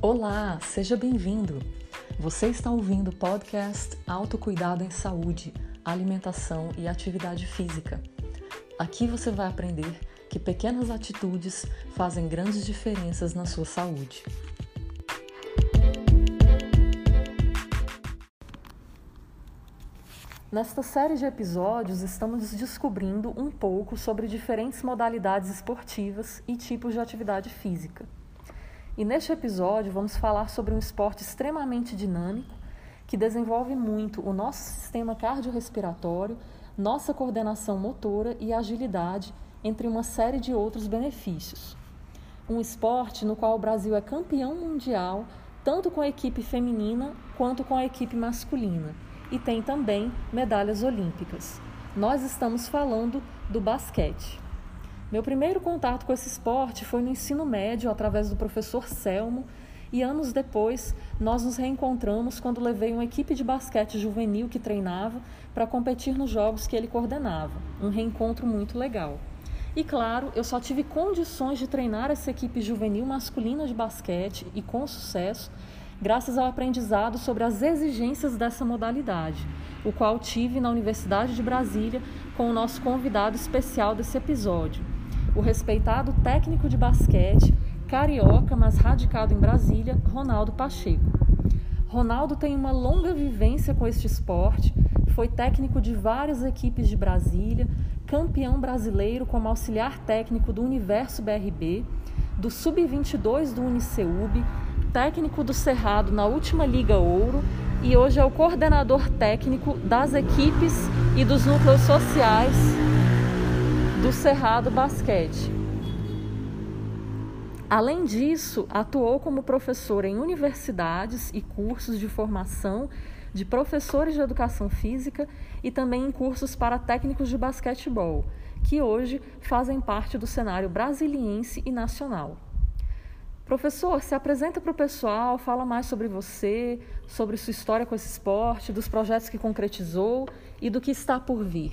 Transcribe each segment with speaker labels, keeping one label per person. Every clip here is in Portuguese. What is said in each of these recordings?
Speaker 1: Olá, seja bem-vindo. Você está ouvindo o podcast Autocuidado em Saúde, Alimentação e Atividade Física. Aqui você vai aprender que pequenas atitudes fazem grandes diferenças na sua saúde. Nesta série de episódios, estamos descobrindo um pouco sobre diferentes modalidades esportivas e tipos de atividade física. E neste episódio, vamos falar sobre um esporte extremamente dinâmico que desenvolve muito o nosso sistema cardiorrespiratório, nossa coordenação motora e agilidade, entre uma série de outros benefícios. Um esporte no qual o Brasil é campeão mundial, tanto com a equipe feminina quanto com a equipe masculina e tem também medalhas olímpicas. Nós estamos falando do basquete. Meu primeiro contato com esse esporte foi no ensino médio, através do professor Selmo, e anos depois nós nos reencontramos quando levei uma equipe de basquete juvenil que treinava para competir nos jogos que ele coordenava. Um reencontro muito legal. E claro, eu só tive condições de treinar essa equipe juvenil masculina de basquete e com sucesso graças ao aprendizado sobre as exigências dessa modalidade, o qual tive na Universidade de Brasília com o nosso convidado especial desse episódio, o respeitado técnico de basquete, carioca, mas radicado em Brasília, Ronaldo Pacheco. Ronaldo tem uma longa vivência com este esporte, foi técnico de várias equipes de Brasília, campeão brasileiro como auxiliar técnico do Universo BRB, do Sub-22 do Uniceub, técnico do Cerrado na última Liga Ouro e hoje é o coordenador técnico das equipes e dos núcleos sociais do Cerrado Basquete. Além disso, atuou como professor em universidades e cursos de formação de professores de educação física e também em cursos para técnicos de basquetebol, que hoje fazem parte do cenário brasiliense e nacional. Professor, se apresenta para o pessoal, fala mais sobre você, sobre sua história com esse esporte, dos projetos que concretizou e do que está por vir.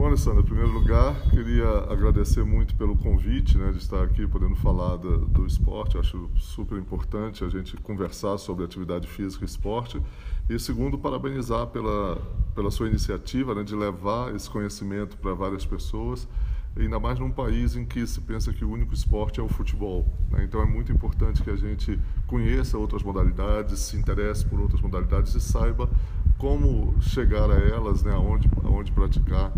Speaker 2: Bom, Alessandra, em primeiro lugar, queria agradecer muito pelo convite né, de estar aqui podendo falar do, do esporte. Acho super importante a gente conversar sobre atividade física e esporte. E segundo, parabenizar pela, pela sua iniciativa né, de levar esse conhecimento para várias pessoas ainda mais num país em que se pensa que o único esporte é o futebol. Né? Então é muito importante que a gente conheça outras modalidades, se interesse por outras modalidades e saiba como chegar a elas, né? aonde, aonde praticar.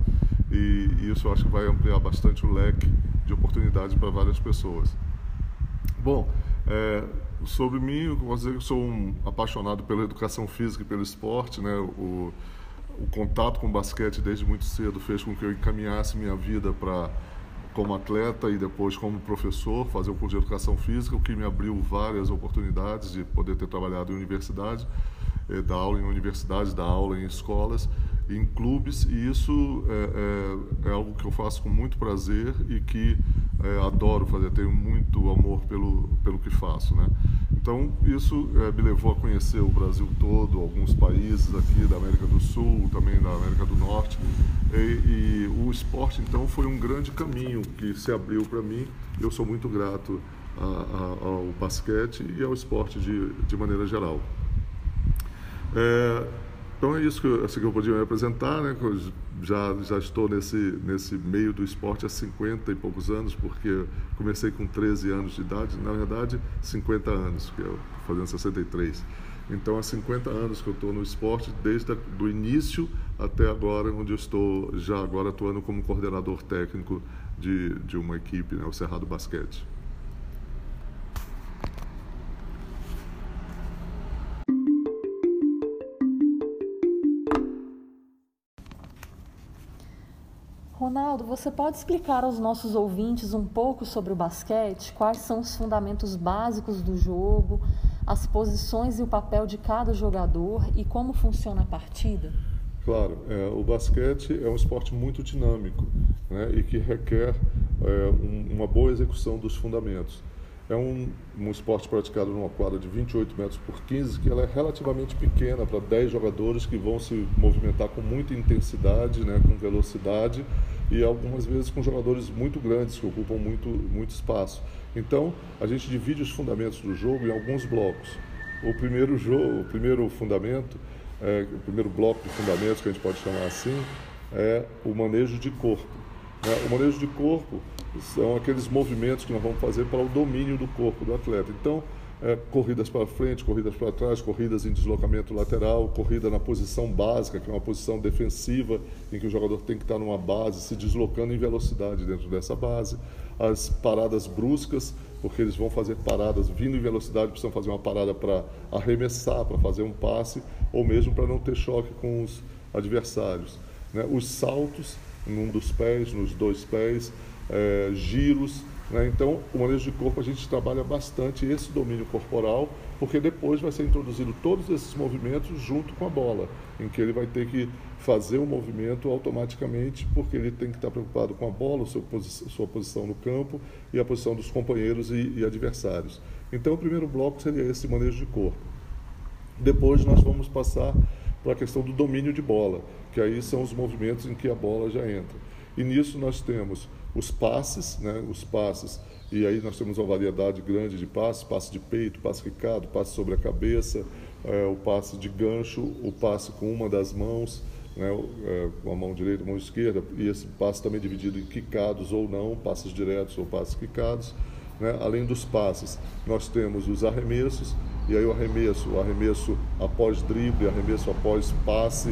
Speaker 2: E, isso acho que vai ampliar bastante o leque de oportunidades para várias pessoas. Bom, é, sobre mim, eu posso dizer que sou um apaixonado pela educação física e pelo esporte. Né? O, o contato com o basquete desde muito cedo fez com que eu encaminhasse minha vida para como atleta e depois como professor, fazer o curso de educação física, o que me abriu várias oportunidades de poder ter trabalhado em universidade, eh, dar aula em universidades, dar aula em escolas, em clubes, e isso é, é, é algo que eu faço com muito prazer e que é, adoro fazer, tenho muito amor pelo, pelo que faço, né? Então, isso é, me levou a conhecer o Brasil todo, alguns países aqui da América do Sul, também da América do Norte. E, e o esporte, então, foi um grande caminho que se abriu para mim. Eu sou muito grato a, a, ao basquete e ao esporte de, de maneira geral. É, então é isso que eu, assim que eu podia me apresentar, né? já, já estou nesse, nesse meio do esporte há 50 e poucos anos, porque comecei com 13 anos de idade, na verdade 50 anos, que eu fazendo 63. Então há 50 anos que eu estou no esporte, desde o início até agora, onde eu estou já agora atuando como coordenador técnico de, de uma equipe, né, o Cerrado Basquete.
Speaker 1: Ronaldo, você pode explicar aos nossos ouvintes um pouco sobre o basquete? Quais são os fundamentos básicos do jogo, as posições e o papel de cada jogador e como funciona a partida?
Speaker 2: Claro, é, o basquete é um esporte muito dinâmico né, e que requer é, um, uma boa execução dos fundamentos. É um, um esporte praticado numa quadra de 28 metros por 15, que ela é relativamente pequena para 10 jogadores que vão se movimentar com muita intensidade, né, com velocidade e algumas vezes com jogadores muito grandes que ocupam muito, muito espaço. Então, a gente divide os fundamentos do jogo em alguns blocos. O primeiro jogo, o primeiro fundamento, é, o primeiro bloco de fundamentos que a gente pode chamar assim, é o manejo de corpo. Né? O manejo de corpo são aqueles movimentos que nós vamos fazer para o domínio do corpo do atleta. Então, é, corridas para frente, corridas para trás, corridas em deslocamento lateral, corrida na posição básica, que é uma posição defensiva, em que o jogador tem que estar numa base, se deslocando em velocidade dentro dessa base. As paradas bruscas, porque eles vão fazer paradas vindo em velocidade, precisam fazer uma parada para arremessar, para fazer um passe, ou mesmo para não ter choque com os adversários. Né? Os saltos, num dos pés, nos dois pés, é, giros, né? Então, o manejo de corpo a gente trabalha bastante esse domínio corporal, porque depois vai ser introduzido todos esses movimentos junto com a bola, em que ele vai ter que fazer o um movimento automaticamente, porque ele tem que estar preocupado com a bola, sua, sua posição no campo e a posição dos companheiros e, e adversários. Então, o primeiro bloco seria esse manejo de corpo. Depois, nós vamos passar para a questão do domínio de bola, que aí são os movimentos em que a bola já entra. E nisso nós temos os passes, né, os passes, e aí nós temos uma variedade grande de passes, passe de peito, passe quicado, passe sobre a cabeça, é, o passe de gancho, o passe com uma das mãos, né, é, com a mão direita, a mão esquerda, e esse passe também dividido em quicados ou não, passes diretos ou passes quicados. Né? Além dos passes, nós temos os arremessos, e aí o arremesso, o arremesso após drible, arremesso após passe,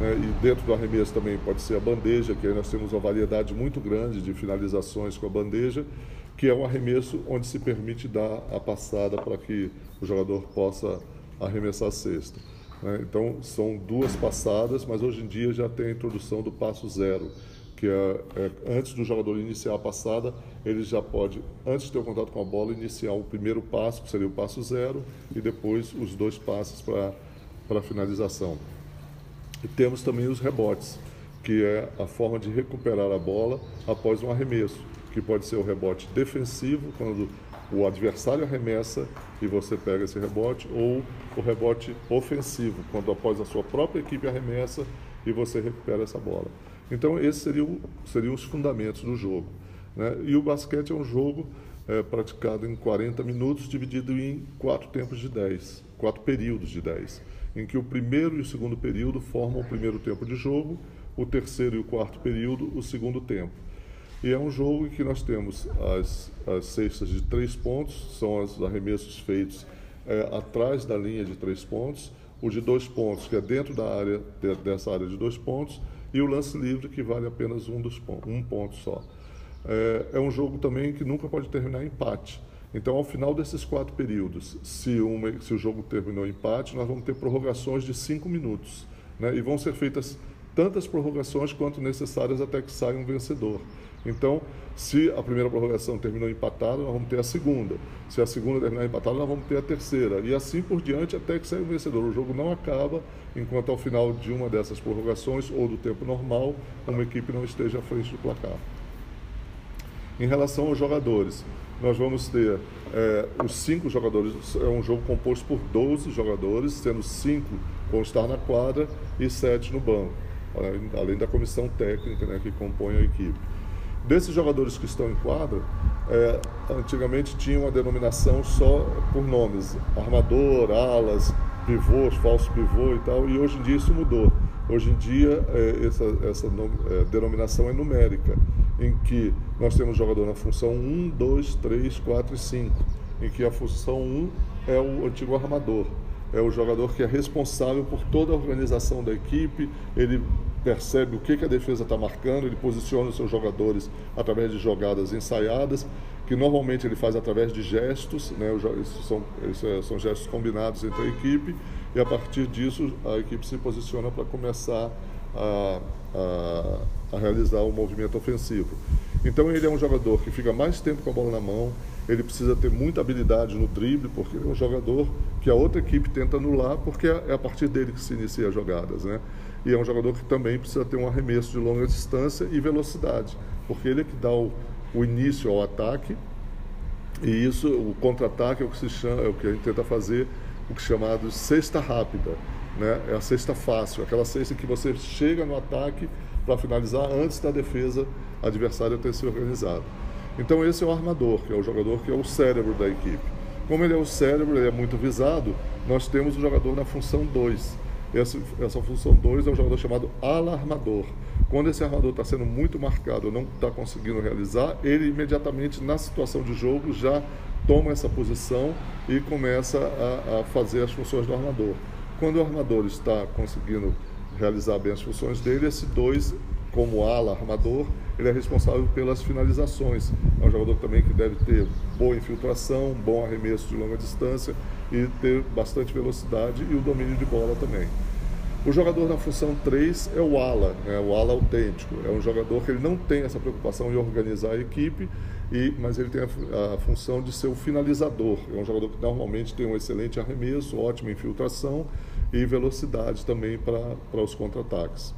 Speaker 2: né? e dentro do arremesso também pode ser a bandeja, que aí nós temos uma variedade muito grande de finalizações com a bandeja, que é um arremesso onde se permite dar a passada para que o jogador possa arremessar a cesta. Né? Então são duas passadas, mas hoje em dia já tem a introdução do passo zero, que é, é, antes do jogador iniciar a passada, ele já pode, antes de ter o contato com a bola, iniciar o primeiro passo, que seria o passo zero, e depois os dois passos para a finalização. E temos também os rebotes, que é a forma de recuperar a bola após um arremesso, que pode ser o rebote defensivo, quando o adversário arremessa e você pega esse rebote, ou o rebote ofensivo, quando após a sua própria equipe arremessa e você recupera essa bola. Então, esses seriam, seriam os fundamentos do jogo. Né? E o basquete é um jogo é, praticado em 40 minutos, dividido em quatro tempos de 10, quatro períodos de 10, em que o primeiro e o segundo período formam o primeiro tempo de jogo, o terceiro e o quarto período, o segundo tempo. E é um jogo em que nós temos as, as cestas de três pontos, são os arremessos feitos é, atrás da linha de três pontos, o de dois pontos, que é dentro da área, de, dessa área de dois pontos, e o lance livre, que vale apenas um, dos um ponto só. É, é, um jogo também que nunca pode terminar em empate. Então, ao final desses quatro períodos, se, uma, se o jogo terminou em empate, nós vamos ter prorrogações de cinco minutos. Né? E vão ser feitas tantas prorrogações quanto necessárias até que saia um vencedor. Então, se a primeira prorrogação terminou empatada, nós vamos ter a segunda. Se a segunda terminar empatada, nós vamos ter a terceira. E assim por diante até que saia o vencedor. O jogo não acaba enquanto ao final de uma dessas prorrogações ou do tempo normal, uma equipe não esteja à frente do placar. Em relação aos jogadores, nós vamos ter é, os cinco jogadores, é um jogo composto por 12 jogadores, sendo cinco vão estar na quadra e sete no banco, além da comissão técnica né, que compõe a equipe. Desses jogadores que estão em quadra, é, antigamente tinha uma denominação só por nomes, armador, alas, pivôs, falso pivô e tal, e hoje em dia isso mudou. Hoje em dia é, essa, essa denominação é numérica, em que nós temos jogador na função 1, 2, 3, 4 e 5, em que a função 1 é o antigo armador, é o jogador que é responsável por toda a organização da equipe, ele percebe o que, a defesa está marcando, ele posiciona os seus jogadores através de jogadas ensaiadas, que normalmente ele faz através de gestos, né? São, é, são gestos combinados entre a equipe, e a partir disso a equipe se posiciona para começar a, a, a realizar o um movimento ofensivo. Então ele é um jogador que fica mais tempo com a bola na mão, ele precisa ter muita habilidade no drible, porque ele é um jogador que a outra equipe tenta anular, porque é a partir dele que se inicia as jogadas, né? E é um jogador que também precisa ter um arremesso de longa distância e velocidade, porque ele é que dá o, o início ao ataque. E isso, o contra-ataque é o que se chama, é o que a gente tenta fazer, o que é chamado cesta rápida, né? É a cesta fácil, aquela cesta que você chega no ataque para finalizar antes da defesa adversária ter se organizado. Então esse é o armador, que é o jogador que é o cérebro da equipe. Como ele é o cérebro, ele é muito visado, nós temos o jogador na função 2. Essa, essa função 2 é um jogador chamado alarmador. Quando esse armador está sendo muito marcado, não está conseguindo realizar, ele imediatamente na situação de jogo já toma essa posição e começa a, a fazer as funções do armador. Quando o armador está conseguindo realizar bem as funções dele, esse 2 como ala armador, ele é responsável pelas finalizações. É um jogador também que deve ter boa infiltração, bom arremesso de longa distância e ter bastante velocidade e o domínio de bola também. O jogador na função 3 é o ala, né? o ala autêntico. É um jogador que ele não tem essa preocupação em organizar a equipe, e, mas ele tem a, a, função de ser o finalizador. É um jogador que normalmente tem um excelente arremesso, ótima infiltração e velocidade também para os contra-ataques.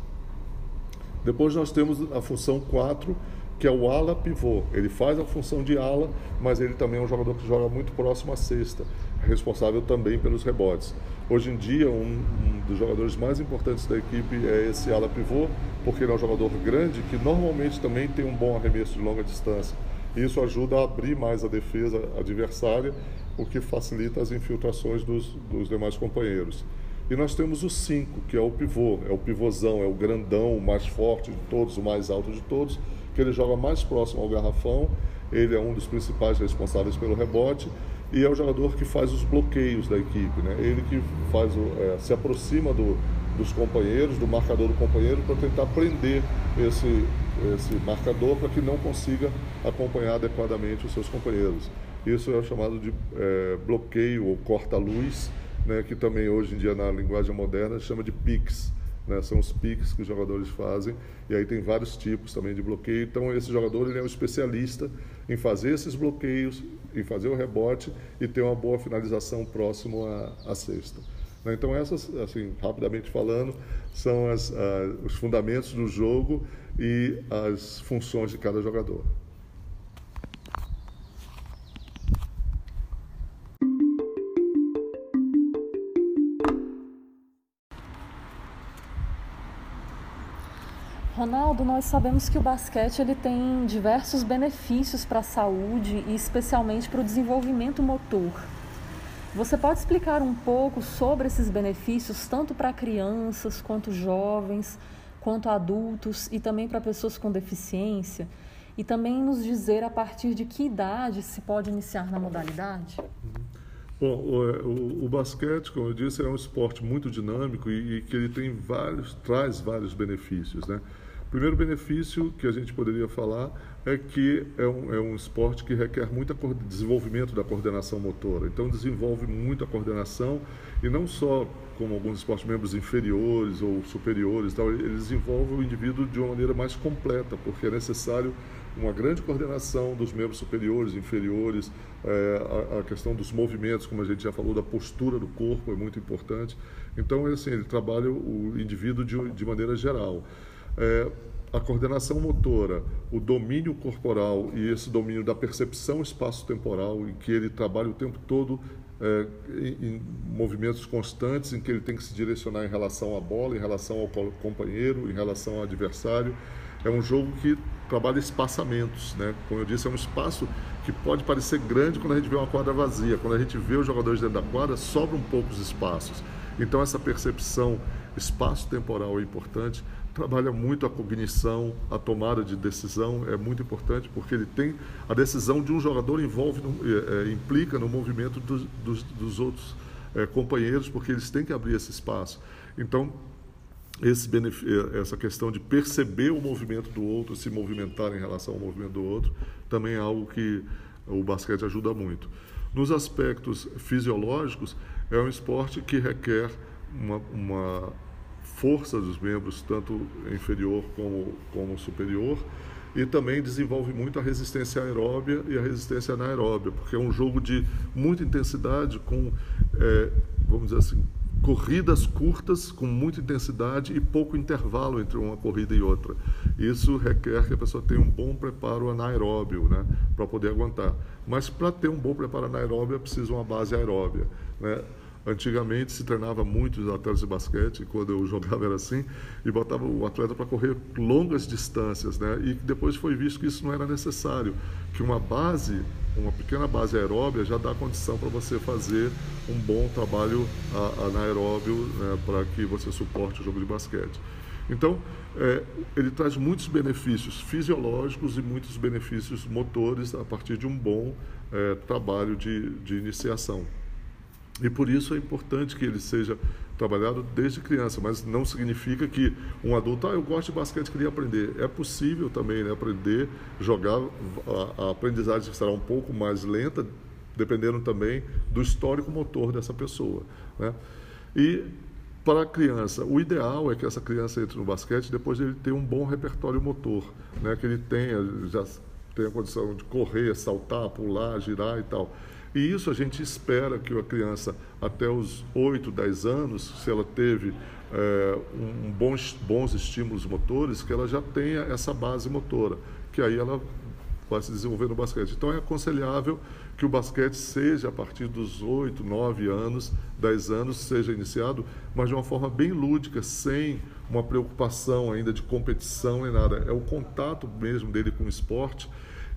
Speaker 2: Depois nós temos a função 4, que é o ala pivô. Ele faz a função de ala, mas ele também é um jogador que joga muito próximo à cesta, responsável também pelos rebotes. Hoje em dia, um, um, dos jogadores mais importantes da equipe é esse ala pivô, porque ele é um jogador grande que normalmente também tem um bom arremesso de longa distância. Isso ajuda a abrir mais a defesa adversária, o que facilita as infiltrações dos, dos demais companheiros. E nós temos o 5, que é o pivô, é o pivôzão, é o grandão, o mais forte de todos, o mais alto de todos, que ele joga mais próximo ao garrafão, ele é um dos principais responsáveis pelo rebote e é o jogador que faz os bloqueios da equipe, né? ele que faz o, é, se aproxima do, dos companheiros, do marcador do companheiro, para tentar prender esse, esse marcador para que não consiga acompanhar adequadamente os seus companheiros. Isso é chamado de é, bloqueio ou corta-luz né, que também hoje em dia na linguagem moderna chama de PICs. Né, são os piques que os jogadores fazem e aí tem vários tipos também de bloqueio. Então esse jogador ele é um especialista em fazer esses bloqueios, em fazer o rebote e ter uma boa finalização próximo à, à cesta. Né, então essas, assim, rapidamente falando, são as, uh, os fundamentos do jogo e as funções de cada jogador.
Speaker 1: Ronaldo, nós sabemos que o basquete ele tem diversos benefícios para a saúde e especialmente para o desenvolvimento motor. Você pode explicar um pouco sobre esses benefícios, tanto para crianças, quanto jovens, quanto adultos e também para pessoas com deficiência? E também nos dizer a partir de que idade se pode iniciar na modalidade?
Speaker 2: Bom, o, o, o, basquete, como eu disse, é um esporte muito dinâmico e, e, que ele tem vários, traz vários benefícios, né? Primeiro benefício que a gente poderia falar é que é um, é um esporte que requer muito desenvolvimento da coordenação motora. Então, desenvolve muito a coordenação e não só como alguns esportes membros inferiores ou superiores, tal, ele desenvolve o indivíduo de uma maneira mais completa, porque é necessário uma grande coordenação dos membros superiores, inferiores, é, a, a, questão dos movimentos, como a gente já falou, da postura do corpo é muito importante. Então, assim, ele trabalha o indivíduo de, de maneira geral é, a coordenação motora, o domínio corporal e esse domínio da percepção espaço-temporal, em que ele trabalha o tempo todo é, em, em, movimentos constantes, em que ele tem que se direcionar em relação à bola, em relação ao companheiro, em relação ao adversário. É um jogo que trabalha espaçamentos, né? Como eu disse, é um espaço que pode parecer grande quando a gente vê uma quadra vazia. Quando a gente vê os jogadores dentro da quadra, sobram poucos espaços. Então essa percepção espaço-temporal é importante trabalha muito a cognição, a tomada de decisão é muito importante porque ele tem a decisão de um jogador envolve é, implica no movimento dos, dos, dos outros é, companheiros porque eles têm que abrir esse espaço. Então esse essa questão de perceber o movimento do outro, se movimentar em relação ao movimento do outro, também é algo que o basquete ajuda muito. Nos aspectos fisiológicos, é um esporte que requer uma, uma força dos membros, tanto inferior como, como superior, e também desenvolve muito a resistência aeróbia e a resistência anaeróbia, porque é um jogo de muita intensidade, com, é, vamos dizer assim, corridas curtas com muita intensidade e pouco intervalo entre uma corrida e outra. Isso requer que a pessoa tenha um bom preparo anaeróbio, né, para poder aguentar. Mas para ter um bom preparo anaeróbio é preciso uma base aeróbia, né? Antigamente se treinava muito os atletas de basquete, quando eu jogava era assim, e botava o atleta para correr longas distâncias, né? E depois foi visto que isso não era necessário, que uma base, uma pequena base aeróbia já dá condição para você fazer um bom trabalho anaeróbio né, para que você suporte o jogo de basquete. Então, é, ele traz muitos benefícios fisiológicos e muitos benefícios motores a partir de um bom é, trabalho de, de iniciação. E por isso é importante que ele seja trabalhado desde criança, mas não significa que um adulto, ah, eu gosto de basquete, queria aprender. É possível também né, aprender, jogar, a, a aprendizagem será um pouco mais lenta, dependendo também do histórico motor dessa pessoa. Né? E para a criança, o ideal é que essa criança entre no basquete depois de ele ter um bom repertório motor, né? que ele tenha, já tenha condição de correr, saltar, pular, girar e tal. E isso a gente espera que a criança, até os 8, 10 anos, se ela teve é, um bons, bons estímulos motores, que ela já tenha essa base motora, que aí ela vai se desenvolver no basquete. Então é aconselhável que o basquete seja a partir dos 8, 9 anos, 10 anos, seja iniciado, mas de uma forma bem lúdica, sem uma preocupação ainda de competição nem nada. É o contato mesmo dele com o esporte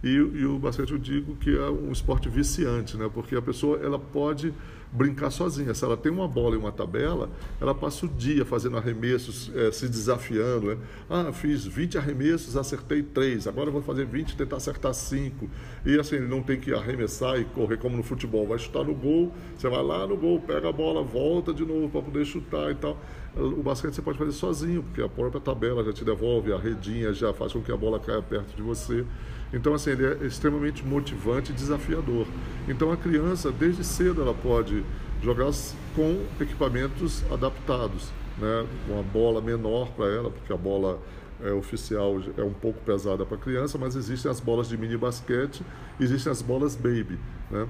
Speaker 2: e, e, o basquete eu digo que é um esporte viciante, né? Porque a pessoa ela pode brincar sozinha. Se ela tem uma bola e uma tabela, ela passa o dia fazendo arremessos, é, se desafiando. Né? Ah, fiz 20 arremessos, acertei 3, agora vou fazer 20 e tentar acertar 5. E assim, ele não tem que arremessar e correr como no futebol. Vai chutar no gol, você vai lá no gol, pega a bola, volta de novo para poder chutar e tal. O basquete você pode fazer sozinho, porque a própria tabela já te devolve, a redinha já faz com que a bola caia perto de você. Então, assim, ele é extremamente motivante e desafiador. Então, a criança, desde cedo, ela pode jogar com equipamentos adaptados, né? Uma bola menor para ela, porque a bola é, oficial é um pouco pesada para a criança, mas existem as bolas de mini basquete, existem as bolas baby, né?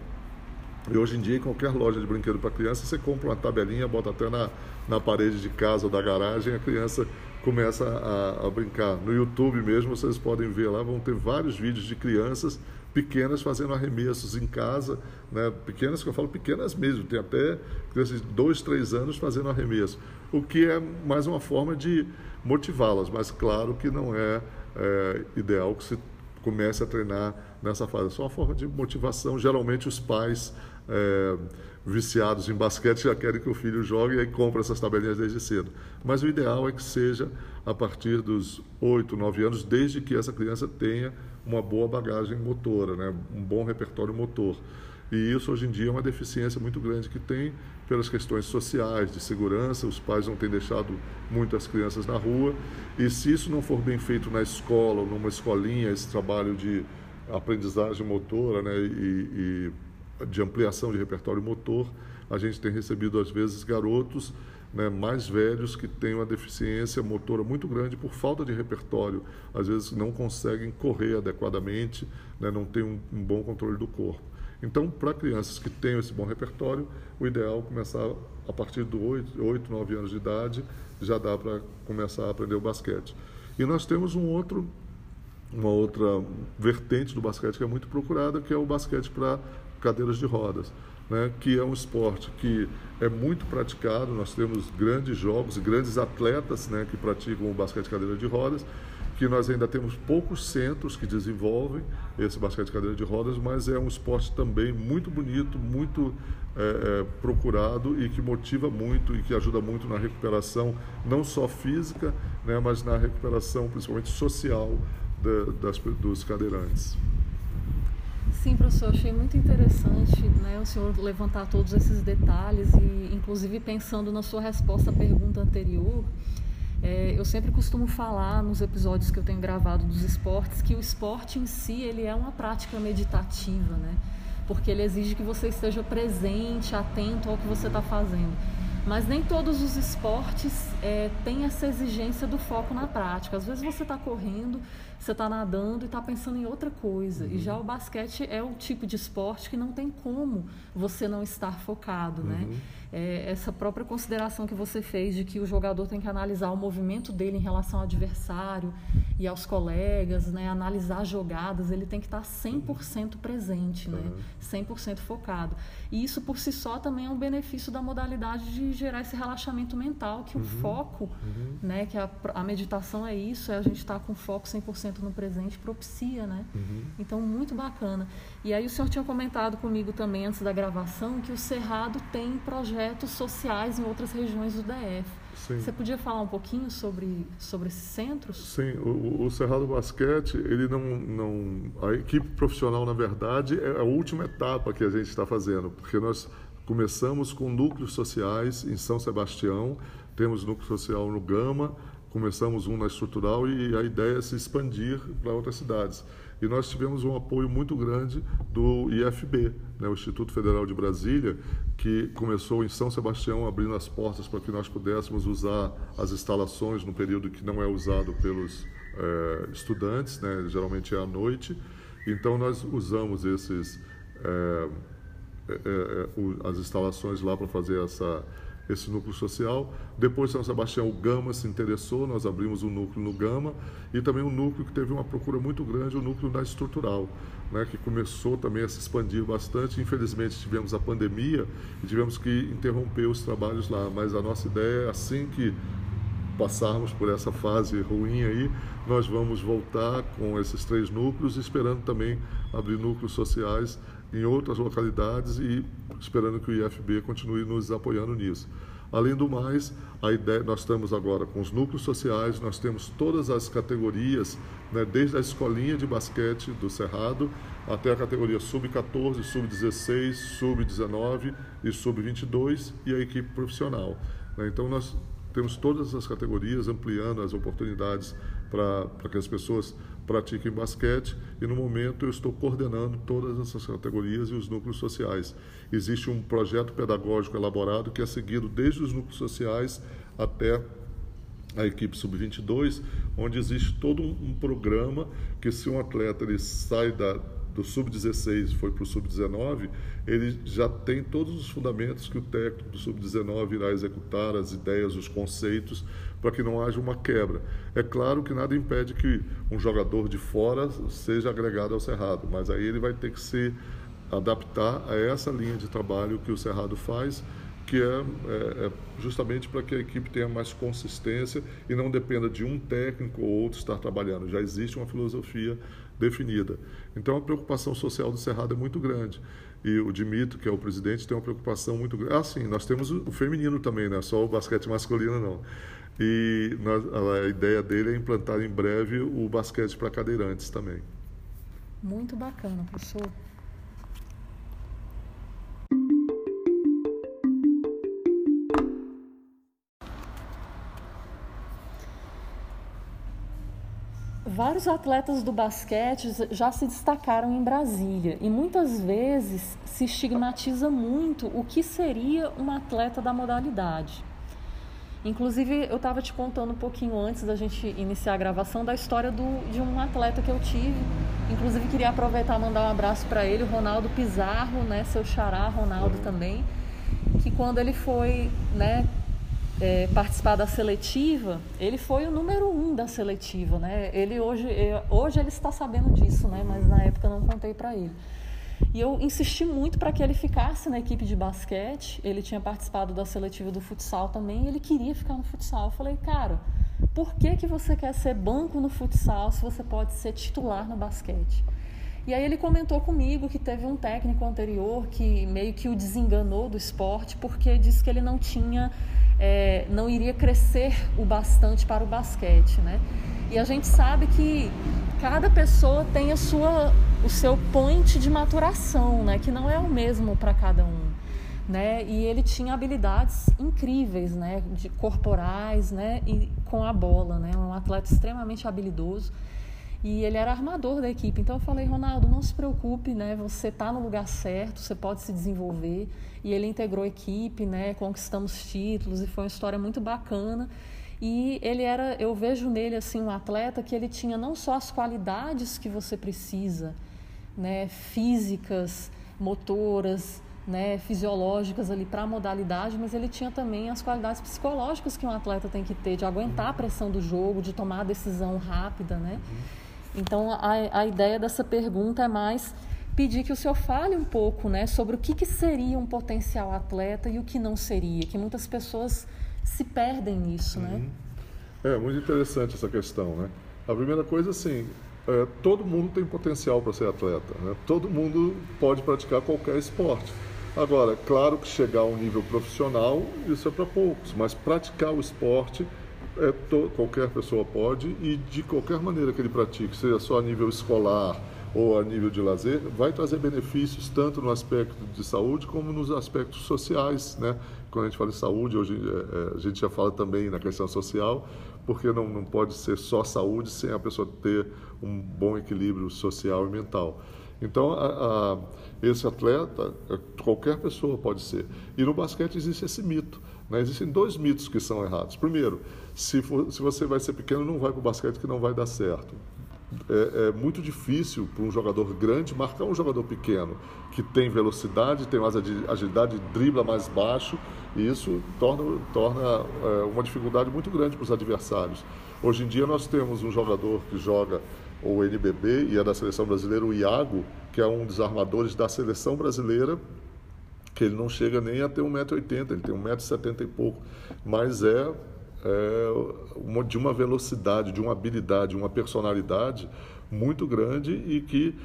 Speaker 2: E hoje em dia, em qualquer loja de brinquedo para criança, você compra uma tabelinha, bota até na, na parede de casa ou da garagem, a criança começa a, a, brincar. No YouTube mesmo, vocês podem ver lá, vão ter vários vídeos de crianças pequenas fazendo arremessos em casa, né? pequenas que eu falo pequenas mesmo, tem até crianças de dois, três anos fazendo arremesso, o que é mais uma forma de motivá-las, mas claro que não é, é ideal que se comece a treinar nessa fase, é só uma forma de motivação, geralmente os pais é, viciados em basquete já querem que o filho jogue e aí compra essas tabelinhas desde cedo. Mas o ideal é que seja a partir dos 8, 9 anos, desde que essa criança tenha uma boa bagagem motora, né? um bom repertório motor. E isso hoje em dia é uma deficiência muito grande que tem pelas questões sociais, de segurança, os pais não têm deixado muitas crianças na rua. E se isso não for bem feito na escola ou numa escolinha, esse trabalho de aprendizagem motora né, e, e de ampliação de repertório motor, a gente tem recebido às vezes garotos né, mais velhos que têm uma deficiência motora muito grande por falta de repertório, às vezes não conseguem correr adequadamente, né, não têm um, um, bom controle do corpo. Então, para crianças que têm esse bom repertório, o ideal é começar a partir dos 8, 8, 9 anos de idade, já dá para começar a aprender o basquete. E nós temos um outro uma outra vertente do basquete que é muito procurada, que é o basquete para cadeiras de rodas, né, que é um esporte que é muito praticado. Nós temos grandes jogos grandes atletas né, que praticam o basquete cadeira de rodas, que nós ainda temos poucos centros que desenvolvem esse basquete cadeira de rodas, mas é um esporte também muito bonito, muito é, é, procurado e que motiva muito e que ajuda muito na recuperação, não só física, né, mas na recuperação principalmente social das, dos cadeirantes.
Speaker 1: Sim, professor, achei muito interessante né, o senhor levantar todos esses detalhes e, inclusive, pensando na sua resposta à pergunta anterior, é, eu sempre costumo falar nos episódios que eu tenho gravado dos esportes que o esporte em si ele é uma prática meditativa, né? Porque ele exige que você esteja presente, atento ao que você está fazendo. Mas nem todos os esportes é, têm essa exigência do foco na prática. Às vezes você está correndo, você está nadando e está pensando em outra coisa.
Speaker 2: Uhum.
Speaker 1: E já o basquete é o tipo de esporte que não tem como você não estar focado, né?
Speaker 2: Uhum.
Speaker 1: É, essa própria consideração que você fez de que o jogador tem que analisar o movimento dele em relação ao adversário e aos colegas, né? analisar jogadas, ele tem que estar 100% presente, né? 100% focado. E isso por si só também é um benefício da modalidade de gerar esse relaxamento mental, que o
Speaker 2: Uhum.
Speaker 1: foco,
Speaker 2: Uhum.
Speaker 1: né? que a, a meditação é isso, é a gente estar com foco 100% no presente, propicia, né?
Speaker 2: Uhum.
Speaker 1: Então, muito bacana. E aí o senhor tinha comentado comigo também antes da gravação que o Cerrado tem projetos sociais em outras regiões do DF.
Speaker 2: Sim.
Speaker 1: Você podia falar um pouquinho sobre, sobre esses centros?
Speaker 2: Sim, o, o Cerrado Basquete, ele não, não. A equipe profissional, na verdade, é a última etapa que a gente está fazendo, porque nós começamos com núcleos sociais em São Sebastião, temos núcleo social no Gama, começamos um na estrutural e a ideia é se expandir para outras cidades. E nós tivemos um apoio muito grande do IFB, né, o Instituto Federal de Brasília, que começou em São Sebastião, abrindo as portas para que nós pudéssemos usar as instalações no período que não é usado pelos eh, estudantes, né, geralmente é à noite. Então, nós usamos esses, eh, o- as instalações lá para fazer essa, esse núcleo social. Depois, São Sebastião, o Gama se interessou, nós abrimos um núcleo no Gama e também um núcleo que teve uma procura muito grande, o núcleo da estrutural, né, que começou também a se expandir bastante. Infelizmente, tivemos a pandemia e tivemos que interromper os trabalhos lá, mas a nossa ideia é assim que passarmos por essa fase ruim aí, nós vamos voltar com esses três núcleos, esperando também abrir núcleos sociais em outras localidades e esperando que o IFB continue nos apoiando nisso. Além do mais, ideia, nós estamos agora com os núcleos sociais, nós temos todas as categorias, né, desde a escolinha de basquete do Cerrado até a categoria sub-14, sub-16, sub-19 e sub-22 e a equipe profissional. né. Então, nós temos todas as categorias, ampliando as oportunidades para que as pessoas pratiquem basquete e no momento eu estou coordenando todas essas categorias e os núcleos sociais. Existe um projeto pedagógico elaborado que é seguido desde os núcleos sociais até a equipe sub-22, onde existe todo um, programa que se um atleta ele sai da, do sub-16 e foi para o sub-19, ele já tem todos os fundamentos que o técnico do sub-19 irá executar, as ideias, os conceitos, para que não haja uma quebra. É claro que nada impede que um jogador de fora seja agregado ao Cerrado, mas aí ele vai ter que se adaptar a essa linha de trabalho que o Cerrado faz, que é, é, é justamente para que a equipe tenha mais consistência e não dependa de um técnico ou outro estar trabalhando. Já existe uma filosofia definida. Então a preocupação social do Cerrado é muito grande. E o Dimito, que é o presidente, tem uma preocupação muito grande. Ah, sim, nós temos o feminino também, não é só o basquete masculino, não. E a ideia dele é implantar em breve o basquete para cadeirantes também.
Speaker 1: Muito bacana, professor. Vários atletas do basquete já se destacaram em Brasília e muitas vezes se estigmatiza muito o que seria um atleta da modalidade. Inclusive, eu estava te contando um pouquinho antes da gente iniciar a gravação da história do, de um atleta que eu tive. Inclusive, queria aproveitar e mandar um abraço para ele, o Ronaldo Pizarro, né, seu xará, Ronaldo também, que quando ele foi né, é, participar da seletiva, ele foi o número um da seletiva. Né? Ele hoje, hoje ele está sabendo disso, né, mas na época eu não contei para ele. E eu insisti muito para que ele ficasse na equipe de basquete. Ele tinha participado da seletiva do futsal também ele queria ficar no futsal. Eu falei, cara, por que, que você quer ser banco no futsal se você pode ser titular no basquete? E aí ele comentou comigo que teve um técnico anterior que meio que o desenganou do esporte porque disse que ele não tinha, é, não iria crescer o bastante para o basquete, né? E a gente sabe que cada pessoa tem a sua, o seu point de maturação, né? Que não é o mesmo para cada um. Né? E ele tinha habilidades incríveis, né? De corporais, né? E com a bola, né? Um atleta extremamente habilidoso. E ele era armador da equipe. Então eu falei, Ronaldo, não se preocupe, né? Você está no lugar certo, você pode se desenvolver. E ele integrou a equipe, né? Conquistamos títulos e foi uma história muito bacana. E ele era, eu vejo nele assim um atleta que ele tinha não só as qualidades que você precisa, né, físicas, motoras, né, fisiológicas ali para a modalidade, mas ele tinha também as qualidades psicológicas que um atleta tem que ter, de aguentar a pressão do jogo, de tomar a decisão rápida, né? Então a, a ideia dessa pergunta é mais pedir que o senhor fale um pouco, né, sobre o que, que seria um potencial atleta e o que não seria, que muitas pessoas se perdem nisso, né?
Speaker 2: É muito interessante essa questão, né? A primeira coisa, assim, é, todo mundo tem potencial para ser atleta, né? Todo mundo pode praticar qualquer esporte. Agora, claro que chegar a um nível profissional, isso é para poucos, mas praticar o esporte é to, qualquer pessoa pode e de qualquer maneira que ele pratique, seja só a nível escolar ou a nível de lazer, vai trazer benefícios tanto no aspecto de saúde como nos aspectos sociais, né? Quando a gente fala em saúde, hoje é, é a gente já fala também na questão social, porque não, não pode ser só saúde sem a pessoa ter um bom equilíbrio social e mental. Então, a, a, esse atleta, é, qualquer pessoa pode ser. E no basquete existe esse mito. Né? Existem dois mitos que são errados. Primeiro, se, for, se você vai ser pequeno, não vai para o basquete que não vai dar certo. É, é, muito difícil para um jogador grande marcar um jogador pequeno que tem velocidade, tem mais agilidade, dribla mais baixo e isso torna, torna é, uma dificuldade muito grande para os adversários. Hoje em dia nós temos um jogador que joga o NBB e é da seleção brasileira, o Iago, que é um dos armadores da seleção brasileira, que ele não chega nem a ter 1,80m, ele tem 1,70m e pouco, mas é, é de uma velocidade, de uma habilidade, uma personalidade muito grande e que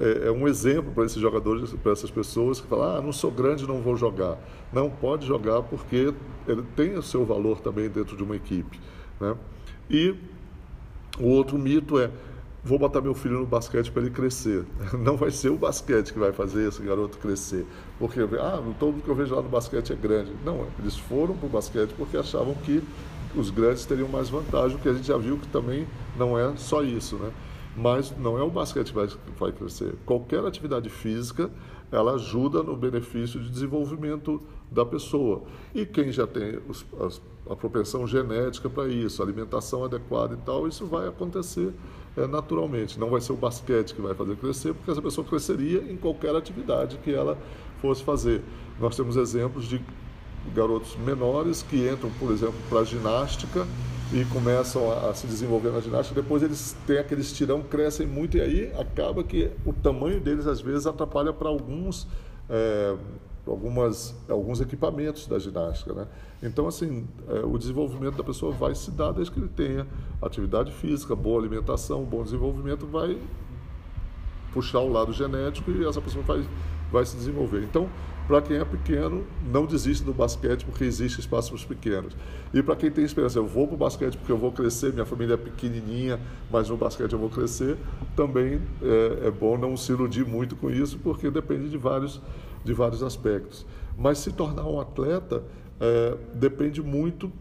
Speaker 2: é, é um exemplo para esses jogadores, para essas pessoas que falam, ah, não sou grande, não vou jogar. Não, pode jogar porque ele tem o seu valor também dentro de uma equipe. Né? E o outro mito é, vou botar meu filho no basquete para ele crescer. Não vai ser o basquete que vai fazer esse garoto crescer. Porque, ah, todo mundo que eu vejo lá no basquete é grande. Não, eles foram para o basquete porque achavam que os grandes teriam mais vantagem, que a gente já viu que também não é só isso, né? Mas não é o basquete que vai, vai crescer. Qualquer atividade física, ela ajuda no benefício de desenvolvimento da pessoa. E quem já tem os, as, a propensão genética para isso, alimentação adequada e tal, isso vai acontecer é, naturalmente. Não vai ser o basquete que vai fazer crescer, porque essa pessoa cresceria em qualquer atividade que ela fosse fazer. Nós temos exemplos de garotos menores que entram, por exemplo, para a ginástica e começam a, a, se desenvolver na ginástica, depois eles têm aquele estirão, crescem muito e aí acaba que o tamanho deles às vezes atrapalha para alguns é, algumas, alguns equipamentos da ginástica. Né? Então, assim, é, o desenvolvimento da pessoa vai se dar desde que ele tenha atividade física, boa alimentação, bom desenvolvimento, vai puxar o lado genético e essa pessoa vai, vai se desenvolver. Então, para quem é pequeno, não desista do basquete porque existe espaço para os pequenos. E para quem tem esperança, eu vou para o basquete porque eu vou crescer, minha família é pequenininha, mas no basquete eu vou crescer, também é, é bom não se iludir muito com isso, porque depende de vários de vários aspectos. Mas se tornar um atleta é, depende muito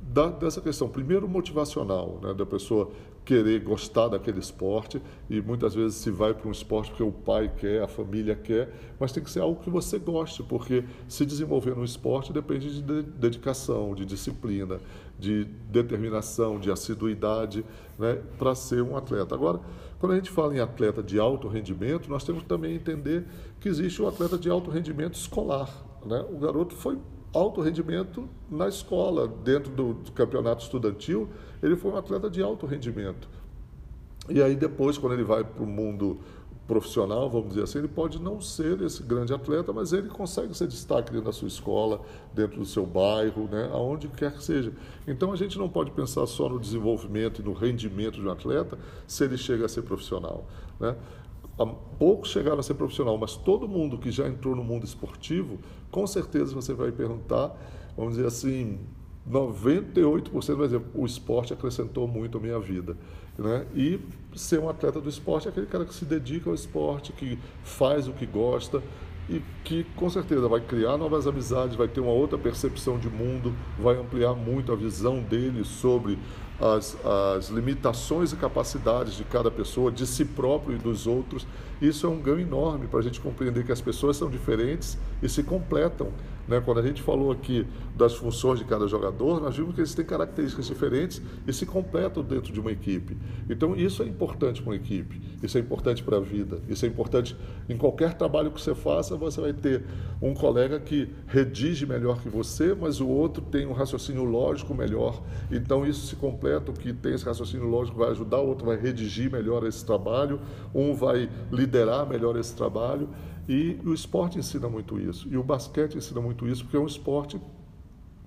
Speaker 2: da, dessa questão, primeiro motivacional, né, da pessoa querer gostar daquele esporte e muitas vezes se vai para um esporte porque o pai quer, a família quer, mas tem que ser algo que você goste, porque se desenvolver no esporte depende de dedicação, de disciplina, de determinação, de assiduidade, né, para ser um atleta. Agora, quando a gente fala em atleta de alto rendimento, nós temos que também entender que existe o atleta de alto rendimento escolar. Né? O garoto foi alto rendimento na escola, dentro do, do campeonato estudantil, ele foi um atleta de alto rendimento. E aí depois, quando ele vai para o mundo profissional, vamos dizer assim, ele pode não ser esse grande atleta, mas ele consegue ser destaque dentro da sua escola, dentro do seu bairro, né, aonde quer que seja. Então a gente não pode pensar só no desenvolvimento e no rendimento de um atleta se ele chega a ser profissional. Né? Poucos chegaram a ser profissional, mas todo mundo que já entrou no mundo esportivo, com certeza você vai perguntar, vamos dizer assim, 98% vai dizer, o esporte acrescentou muito a minha vida. Né? E ser um atleta do esporte é aquele cara que se dedica ao esporte, que faz o que gosta e que com certeza vai criar novas amizades, vai ter uma outra percepção de mundo, vai ampliar muito a visão dele sobre as, as limitações e capacidades de cada pessoa, de si próprio e dos outros. Isso é um ganho enorme para a gente compreender que as pessoas são diferentes e se completam. Né? Quando a gente falou aqui das funções de cada jogador, nós vimos que eles têm características diferentes e se completam dentro de uma equipe. Então, isso é importante para uma equipe, isso é importante para a vida, isso é importante em qualquer trabalho que você faça. Você vai ter um colega que redige melhor que você, mas o outro tem um raciocínio lógico melhor. Então, isso se completa. O que tem esse raciocínio lógico vai ajudar, o outro vai redigir melhor esse trabalho, um vai liderar melhor esse trabalho. E o esporte ensina muito isso. E o basquete ensina muito isso, porque é um esporte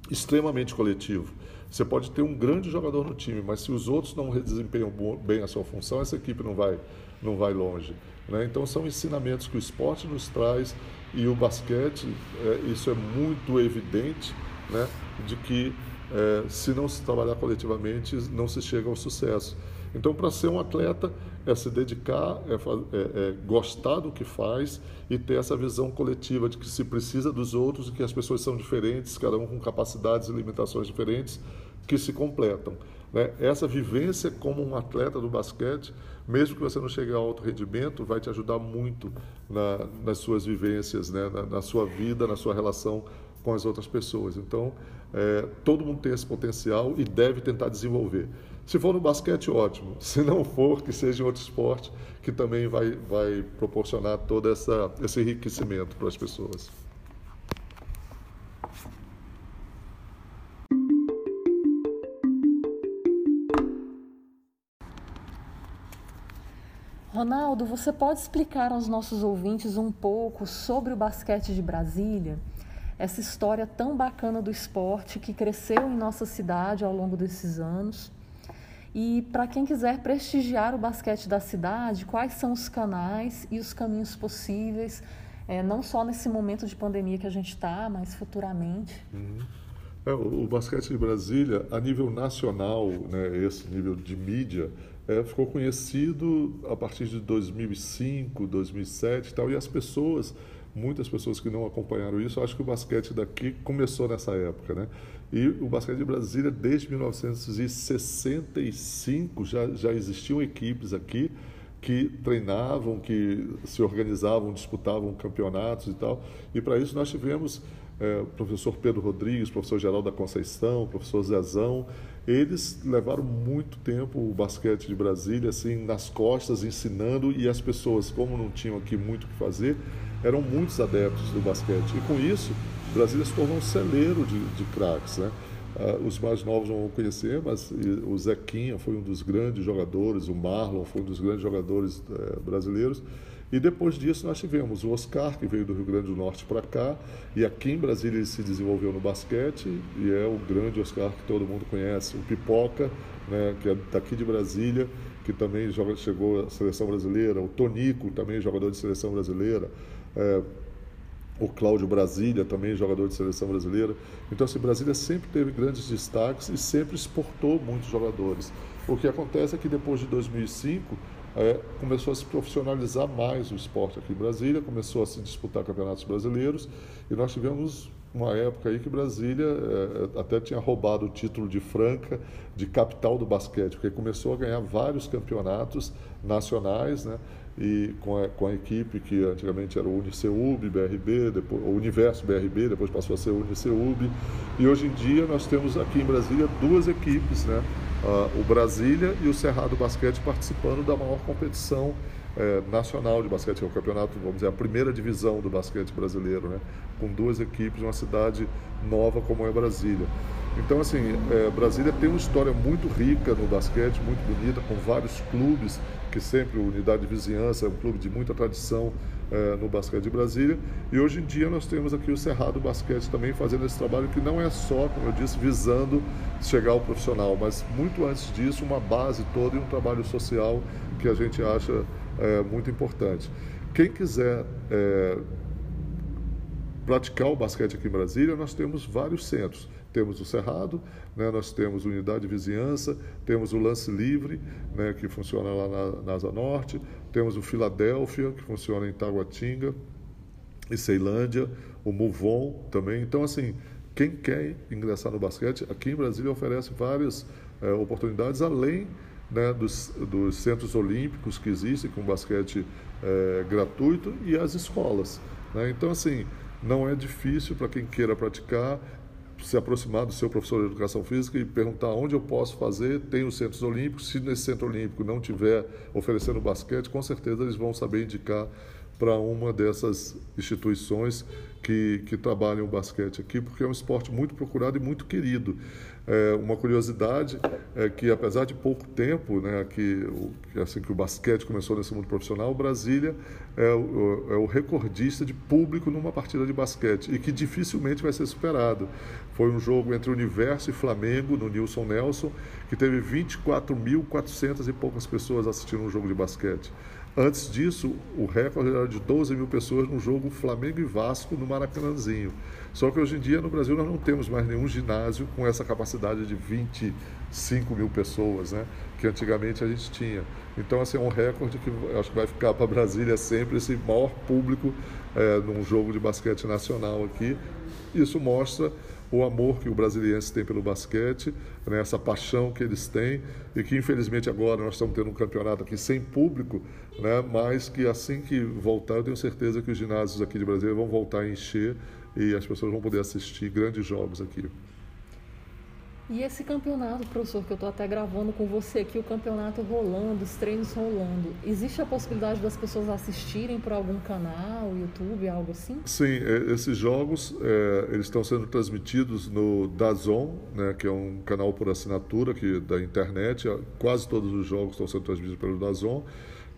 Speaker 2: extremamente coletivo. Você pode ter um grande jogador no time, mas se os outros não desempenham bem a sua função, essa equipe não vai, não vai longe. Né? Então, são ensinamentos que o esporte nos traz e o basquete, é, isso é muito evidente, né? de que é, se não se trabalhar coletivamente, não se chega ao sucesso. Então, para ser um atleta, é se dedicar, é, é, é, gostar do que faz e ter essa visão coletiva de que se precisa dos outros e que as pessoas são diferentes, cada um com capacidades e limitações diferentes, que se completam. Né? Essa vivência como um atleta do basquete, mesmo que você não chegue a alto rendimento, vai te ajudar muito na, nas suas vivências, né? na, na sua vida, na sua relação com as outras pessoas. Então, é, todo mundo tem esse potencial e deve tentar desenvolver. Se for no basquete, ótimo. Se não for, que seja em outro esporte, que também vai, vai proporcionar todo essa, esse enriquecimento para as pessoas.
Speaker 1: Ronaldo, você pode explicar aos nossos ouvintes um pouco sobre o basquete de Brasília? Essa história tão bacana do esporte que cresceu em nossa cidade ao longo desses anos e para quem quiser prestigiar o basquete da cidade, quais são os canais e os caminhos possíveis, é, não só nesse momento de pandemia que a gente está, mas futuramente?
Speaker 2: Uhum. É, o, o, basquete de Brasília, a nível nacional, né, esse nível de mídia, é, ficou conhecido a partir de 2005, 2007 e tal, e as pessoas muitas pessoas que não acompanharam isso, acho que o basquete daqui começou nessa época, né? E o basquete de Brasília, desde 1965, já, já existiam equipes aqui que treinavam, que se organizavam, disputavam campeonatos e tal. E para isso nós tivemos é, professor Pedro Rodrigues, professor Geraldo da Conceição, professor Zezão. Eles levaram muito tempo o basquete de Brasília assim nas costas, ensinando, e as pessoas, como não tinham aqui muito o que fazer, eram muitos adeptos do basquete. E com isso, Brasília se tornou um celeiro de, de craques. Né? Uh, os mais novos não vão conhecer, mas o Zequinha foi um dos grandes jogadores, o Marlon foi um dos grandes jogadores uh, brasileiros. E depois disso nós tivemos o Oscar, que veio do Rio Grande do Norte para cá, e aqui em Brasília ele se desenvolveu no basquete, e é o grande Oscar que todo mundo conhece. O Pipoca, né, que é daqui de Brasília, que também joga, chegou à seleção brasileira. O Tonico, também jogador de seleção brasileira. É, o Cláudio Brasília, também jogador de seleção brasileira. Então, assim, Brasília sempre teve grandes destaques e sempre exportou muitos jogadores. O que acontece é que depois de 2005 é, começou a se profissionalizar mais o esporte aqui em Brasília, começou a se disputar campeonatos brasileiros e nós tivemos uma época aí que Brasília é, até tinha roubado o título de Franca, de capital do basquete, porque começou a ganhar vários campeonatos nacionais, né? E com a, com a equipe que antigamente era o Uniceub, BRB, depois, o Universo BRB, depois passou a ser o Uniceub. E hoje em dia nós temos aqui em Brasília duas equipes, né? Uh, o Brasília e o Cerrado Basquete participando da maior competição é, nacional de basquete, que é o campeonato, vamos dizer, a primeira divisão do basquete brasileiro, né? com duas equipes, uma cidade nova como é Brasília. Então, assim, é, Brasília tem uma história muito rica no basquete, muito bonita, com vários clubes, que sempre, Unidade de Vizinhança, é um clube de muita tradição é, no basquete de Brasília. E hoje em dia nós temos aqui o Cerrado Basquete também fazendo esse trabalho que não é só, como eu disse, visando chegar ao profissional, mas muito antes disso, uma base toda e um trabalho social que a gente acha é, muito importante. Quem quiser é, praticar o basquete aqui em Brasília, nós temos vários centros. Temos o Cerrado, né, nós temos unidade de vizinhança, temos o Lance Livre, né, que funciona lá na, na Asa Norte, temos o Filadélfia, que funciona em Taguatinga, e Ceilândia, o Muvon também. Então, assim, quem quer ingressar no basquete, aqui em Brasília oferece várias é, oportunidades além né, dos, dos, centros olímpicos que existem com basquete é, gratuito e as escolas. Né? Então, assim, não é difícil para quem queira praticar se aproximar do seu professor de educação física e perguntar onde eu posso fazer. Tem os centros olímpicos. Se nesse centro olímpico não tiver oferecendo basquete, com certeza eles vão saber indicar para uma dessas instituições que, que trabalham o basquete aqui, porque é um esporte muito procurado e muito querido. É, uma curiosidade é que, apesar de pouco tempo, né, que, assim que o basquete começou nesse mundo profissional, Brasília é o, é o recordista de público numa partida de basquete e que dificilmente vai ser superado. Foi um jogo entre Universo e Flamengo, no Nilson Nelson, que teve 24.400 e poucas pessoas assistindo um jogo de basquete. Antes disso, o recorde era de 12 mil pessoas no jogo Flamengo e Vasco no Maracanãzinho. Só que hoje em dia no Brasil nós não temos mais nenhum ginásio com essa capacidade de 25 mil pessoas, né? Que antigamente a gente tinha. Então, assim, é um recorde que acho que vai ficar para Brasília sempre esse maior público é, num jogo de basquete nacional aqui. Isso mostra o amor que o brasiliense tem pelo basquete, né, essa paixão que eles têm e que infelizmente agora nós estamos tendo um campeonato aqui sem público, né, mas que assim que voltar eu tenho certeza que os ginásios aqui de Brasília vão voltar a encher e as pessoas vão poder assistir grandes jogos aqui.
Speaker 1: E esse campeonato, professor, que eu estou até gravando com você aqui, o campeonato rolando, os treinos rolando, existe a possibilidade das pessoas assistirem por algum canal, YouTube, algo assim?
Speaker 2: Sim, é, esses jogos é, eles estão sendo transmitidos no Dazon, né, que é um canal por assinatura que, da internet. Quase todos os jogos estão sendo transmitidos pelo Dazon.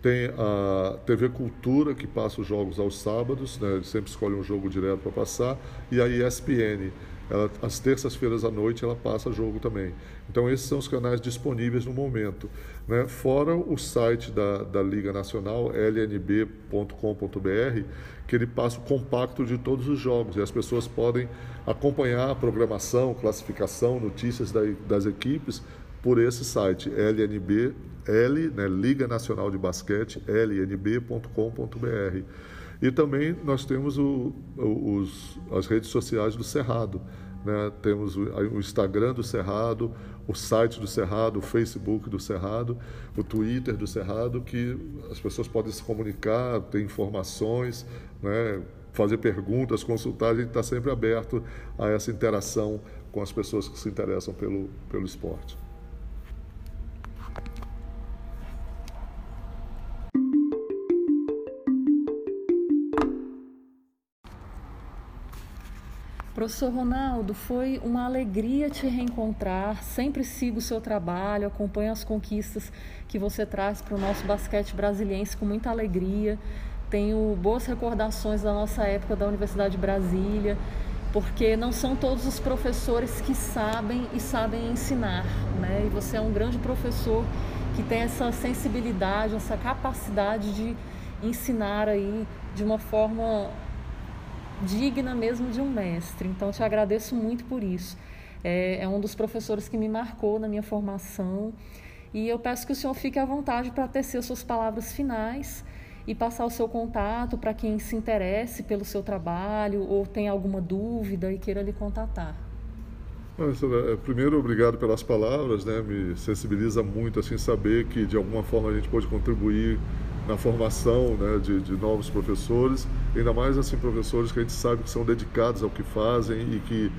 Speaker 2: Tem a TV Cultura, que passa os jogos aos sábados, né, sempre escolhem um jogo direto para passar, e a ESPN ela, terças-feiras à noite ela passa jogo também. Então esses são os canais disponíveis no momento. Né? Fora o site da, da Liga Nacional, lnb.com.br, que ele passa o compacto de todos os jogos e as pessoas podem acompanhar a programação, classificação, notícias da, das equipes por esse site, LNB, L, né, Liga Nacional de Basquete, lnb.com.br. E também nós temos o, os, as redes sociais do Cerrado. Né? Temos o, o, Instagram do Cerrado, o site do Cerrado, o Facebook do Cerrado, o Twitter do Cerrado, que as pessoas podem se comunicar, ter informações, né? fazer perguntas, consultar. A gente está sempre aberto a essa interação com as pessoas que se interessam pelo, pelo esporte.
Speaker 1: Professor Ronaldo, foi uma alegria te reencontrar. Sempre sigo o seu trabalho, acompanho as conquistas que você traz para o nosso basquete brasiliense com muita alegria. Tenho boas recordações da nossa época da Universidade de Brasília, porque não são todos os professores que sabem e sabem ensinar, né? E você é um grande professor que tem essa sensibilidade, essa capacidade de ensinar aí de uma forma digna mesmo de um mestre. Então, te agradeço muito por isso. É, é um dos professores que me marcou na minha formação. E eu peço que o senhor fique à vontade para tecer suas palavras finais e passar o seu contato para quem se interesse pelo seu trabalho ou tem alguma dúvida e queira lhe contatar.
Speaker 2: É, primeiro, obrigado pelas palavras, né? Me sensibiliza muito assim saber que de alguma forma a gente pode contribuir na formação né, de, de, novos professores, ainda mais assim professores que a gente sabe que são dedicados ao que fazem e que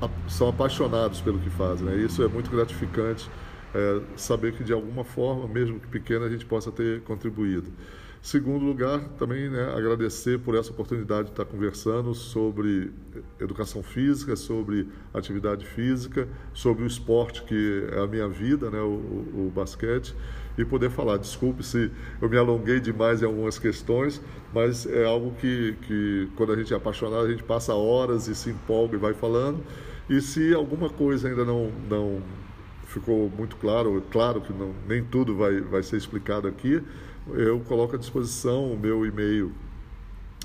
Speaker 2: a, são apaixonados pelo que fazem. Né? Isso é muito gratificante é, saber que de alguma forma, mesmo que pequena, a gente possa ter contribuído. Segundo lugar, também né, agradecer por essa oportunidade de estar conversando sobre educação física, sobre atividade física, sobre o esporte que é a minha vida, né, o, o basquete e poder falar. Desculpe se eu me alonguei demais em algumas questões, mas é algo que, que quando a gente é apaixonado, a gente passa horas e se empolga e vai falando. E se alguma coisa ainda não, não ficou muito claro, claro que não, nem tudo vai, vai ser explicado aqui, eu coloco à disposição o meu e-mail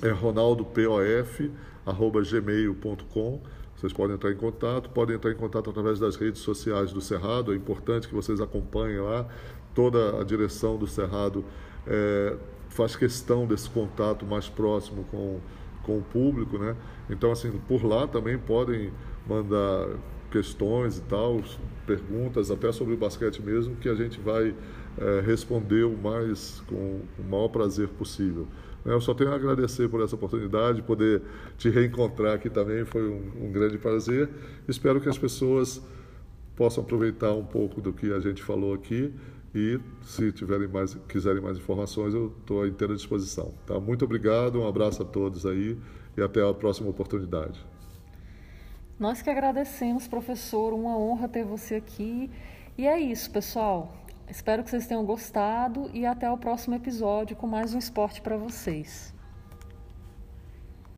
Speaker 2: é ronaldopof@gmail.com. Vocês podem entrar em contato, podem entrar em contato através das redes sociais do Cerrado. É importante que vocês acompanhem lá toda a direção do Cerrado é, faz questão desse contato mais próximo com, com o público, né? Então, assim, por lá também podem mandar questões e tal, perguntas até sobre o basquete mesmo, que a gente vai é, responder o mais com o maior prazer possível. Eu só tenho a agradecer por essa oportunidade, poder te reencontrar aqui também foi um, um grande prazer. Espero que as pessoas possam aproveitar um pouco do que a gente falou aqui e se tiverem mais, quiserem mais informações, eu estou à inteira disposição. Tá? Muito obrigado, um abraço a todos aí e até a próxima oportunidade.
Speaker 1: Nós que agradecemos, professor, uma honra ter você aqui. E é isso, pessoal. Espero que vocês tenham gostado e até o próximo episódio com mais um esporte para vocês.